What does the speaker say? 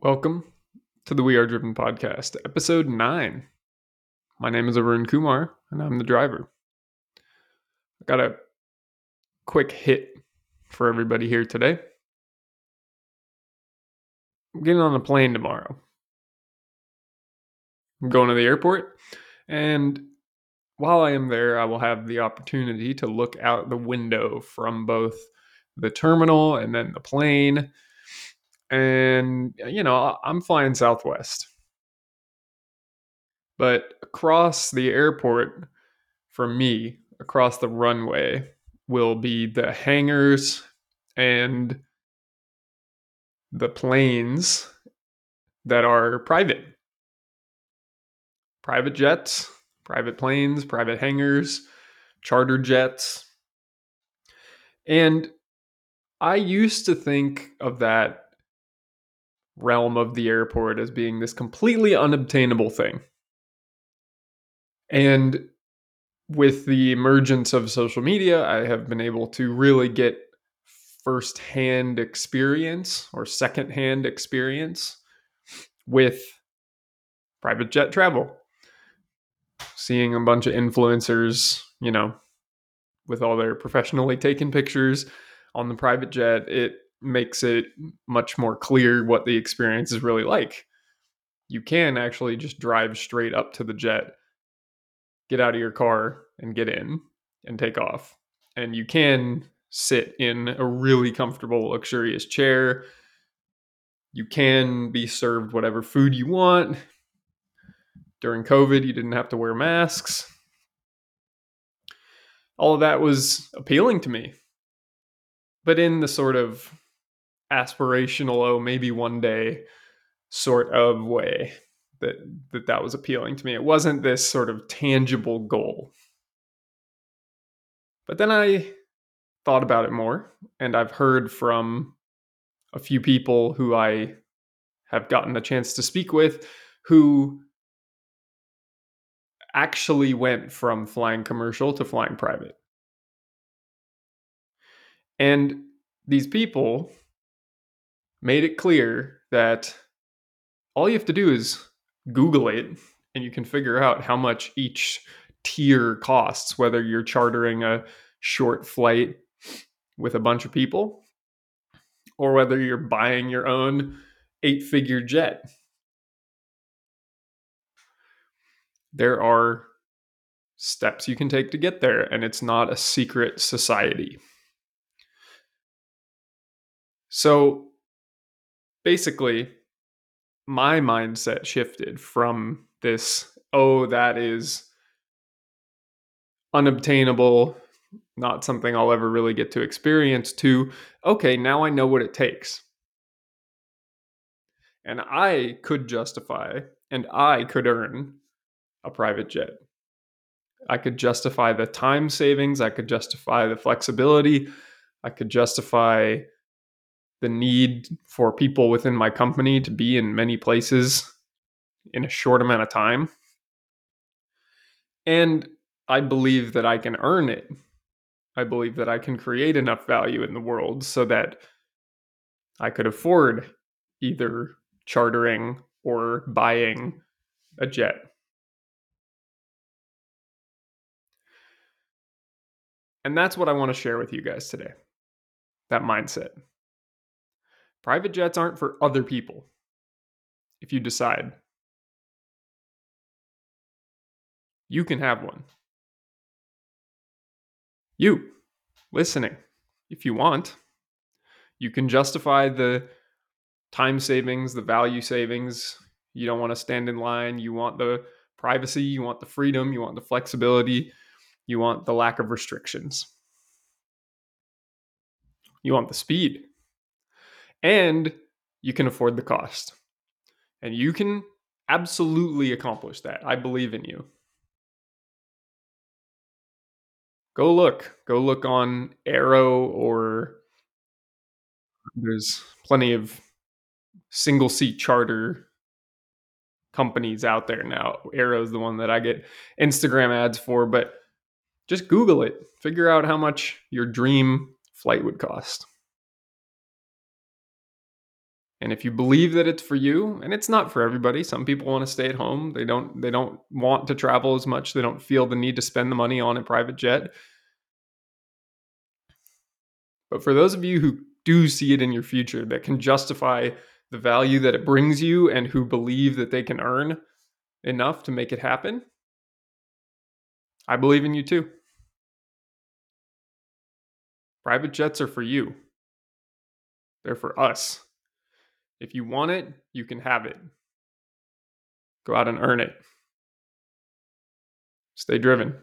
Welcome to the We Are Driven podcast, episode nine. My name is Arun Coumar, and I'm the driver. I got a quick hit for everybody here today. I'm getting on a plane tomorrow. I'm going to the airport, and while I am there, I will have the opportunity to look out the window from both the terminal and then the plane and uh, you know i'm flying southwest. But across the airport for me across the runway will be the hangars and the planes that are private. Private jets private planes private hangars charter jets. And i used to think of that realm of the airport as being this completely unobtainable thing. And with the emergence of social media, I have been able to really get firsthand experience or secondhand experience with private jet travel. Seeing a bunch of influencers, you know, with all their professionally taken pictures on the private jet, it makes it much more clear what the experience is really like. You can actually just drive straight up to the jet, get out of your car and get in and take off. And you can sit in a really comfortable, luxurious chair. You can be served whatever food you want. During COVID, you didn't have to wear masks. All of that was appealing to me. But in the sort of aspirational oh maybe one day sort of way that that that was appealing to me. It wasn't this sort of tangible goal. But then i thought about it more and i've heard from a few people who i have gotten a chance to speak with who actually went from flying commercial to flying private. And these people made it clear that all you have to do is Google it and you can figure out how much each tier costs, whether you're chartering a short flight with a bunch of people or whether you're buying your own eight figure jet. There are steps you can take to get there, and it's not a secret society. So, basically my mindset shifted from this oh that is unobtainable not something I'll ever really get to experience to okay now I know what it takes. And I could justify and I could earn a private jet. I could justify the time savings I could justify the flexibility I could justify the need for people within my company to be in many places in a short amount of time. And I believe that I can earn it. I believe that I can create enough value in the world so that I could afford either chartering or buying a jet. And that's what I want to share with you guys today that mindset. Private jets aren't for other people. If you decide, you can have one. You, listening, if you want, you can justify the time savings, the value savings. You don't want to stand in line. You want the privacy, you want the freedom, you want the flexibility, you want the lack of restrictions. You want the speed and you can afford the cost. And you can absolutely accomplish that. I believe in you. Go look. Go look on Aero or there's plenty of single seat charter companies out there now. Aero's the one that I get Instagram ads for, but just Google it. Figure out how much your dream flight would cost. And if you believe that it's for you, and it's not for everybody, some people want to stay at home. They don't they don't want to travel as much. They don't feel the need to spend the money on a private jet. But for those of you who do see it in your future that can justify the value that it brings you and who believe that they can earn enough to make it happen, I believe in you too. Private jets are for you. They're for us. If you want it, you can have it. Go out and earn it. Stay driven.